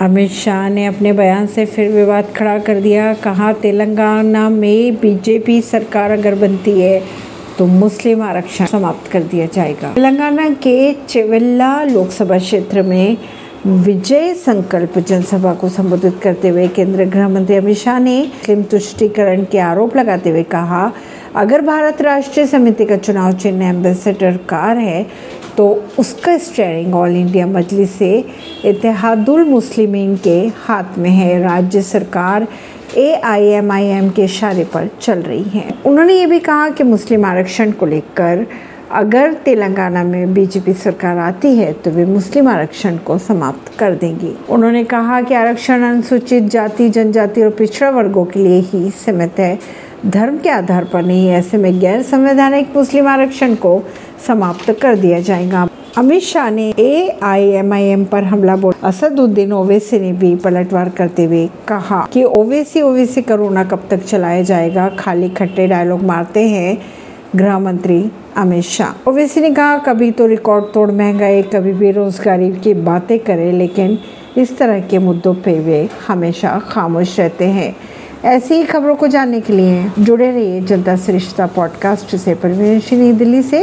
अमित शाह ने अपने बयान से फिर विवाद खड़ा कर दिया। कहा, तेलंगाना में बीजेपी सरकार अगर बनती है तो मुस्लिम आरक्षण समाप्त कर दिया जाएगा। तेलंगाना के चेवेल्ला लोकसभा क्षेत्र में विजय संकल्प जनसभा को संबोधित करते हुए केंद्रीय गृह मंत्री अमित शाह ने मुस्लिम तुष्टिकरण के आरोप लगाते हुए कहा, अगर भारत राष्ट्रीय समिति का चुनाव चिन्ह एम्बेसडर कार है तो उसका स्टेयरिंग ऑल इंडिया मजलिस से इतिहादुल मुस्लिमीन के हाथ में है। राज्य सरकार ए आई एम आई एम के इशारे पर चल रही है। उन्होंने ये भी कहा कि मुस्लिम आरक्षण को लेकर अगर तेलंगाना में बीजेपी सरकार आती है तो वे मुस्लिम आरक्षण को समाप्त कर देंगी। उन्होंने कहा कि आरक्षण अनुसूचित जाति, जनजाति और पिछड़ा वर्गों के लिए ही सीमित है। धर्म के आधार पर नहीं, ऐसे में गैर संवैधानिक मुस्लिम आरक्षण को समाप्त कर दिया जाएगा। अमित शाह ने ए आई एम आई एम पर हमला बोल असदुद्दीन ओवैसी ने भी पलटवार करते हुए कहा कि ओवैसी ओवैसी करोना कब तक चलाया जाएगा? खाली खट्टे डायलॉग मारते हैं गृह मंत्री अमित शाह। ओवैसी ने कहा, कभी तो रिकॉर्ड तोड़ महँगाई, कभी बेरोजगारी की बातें करें, लेकिन इस तरह के मुद्दों पे वे हमेशा खामोश रहते हैं। ऐसी ही खबरों को जानने के लिए जुड़े रहिए जनता श्रेष्ठता पॉडकास्ट से। परवीन दिल्ली से।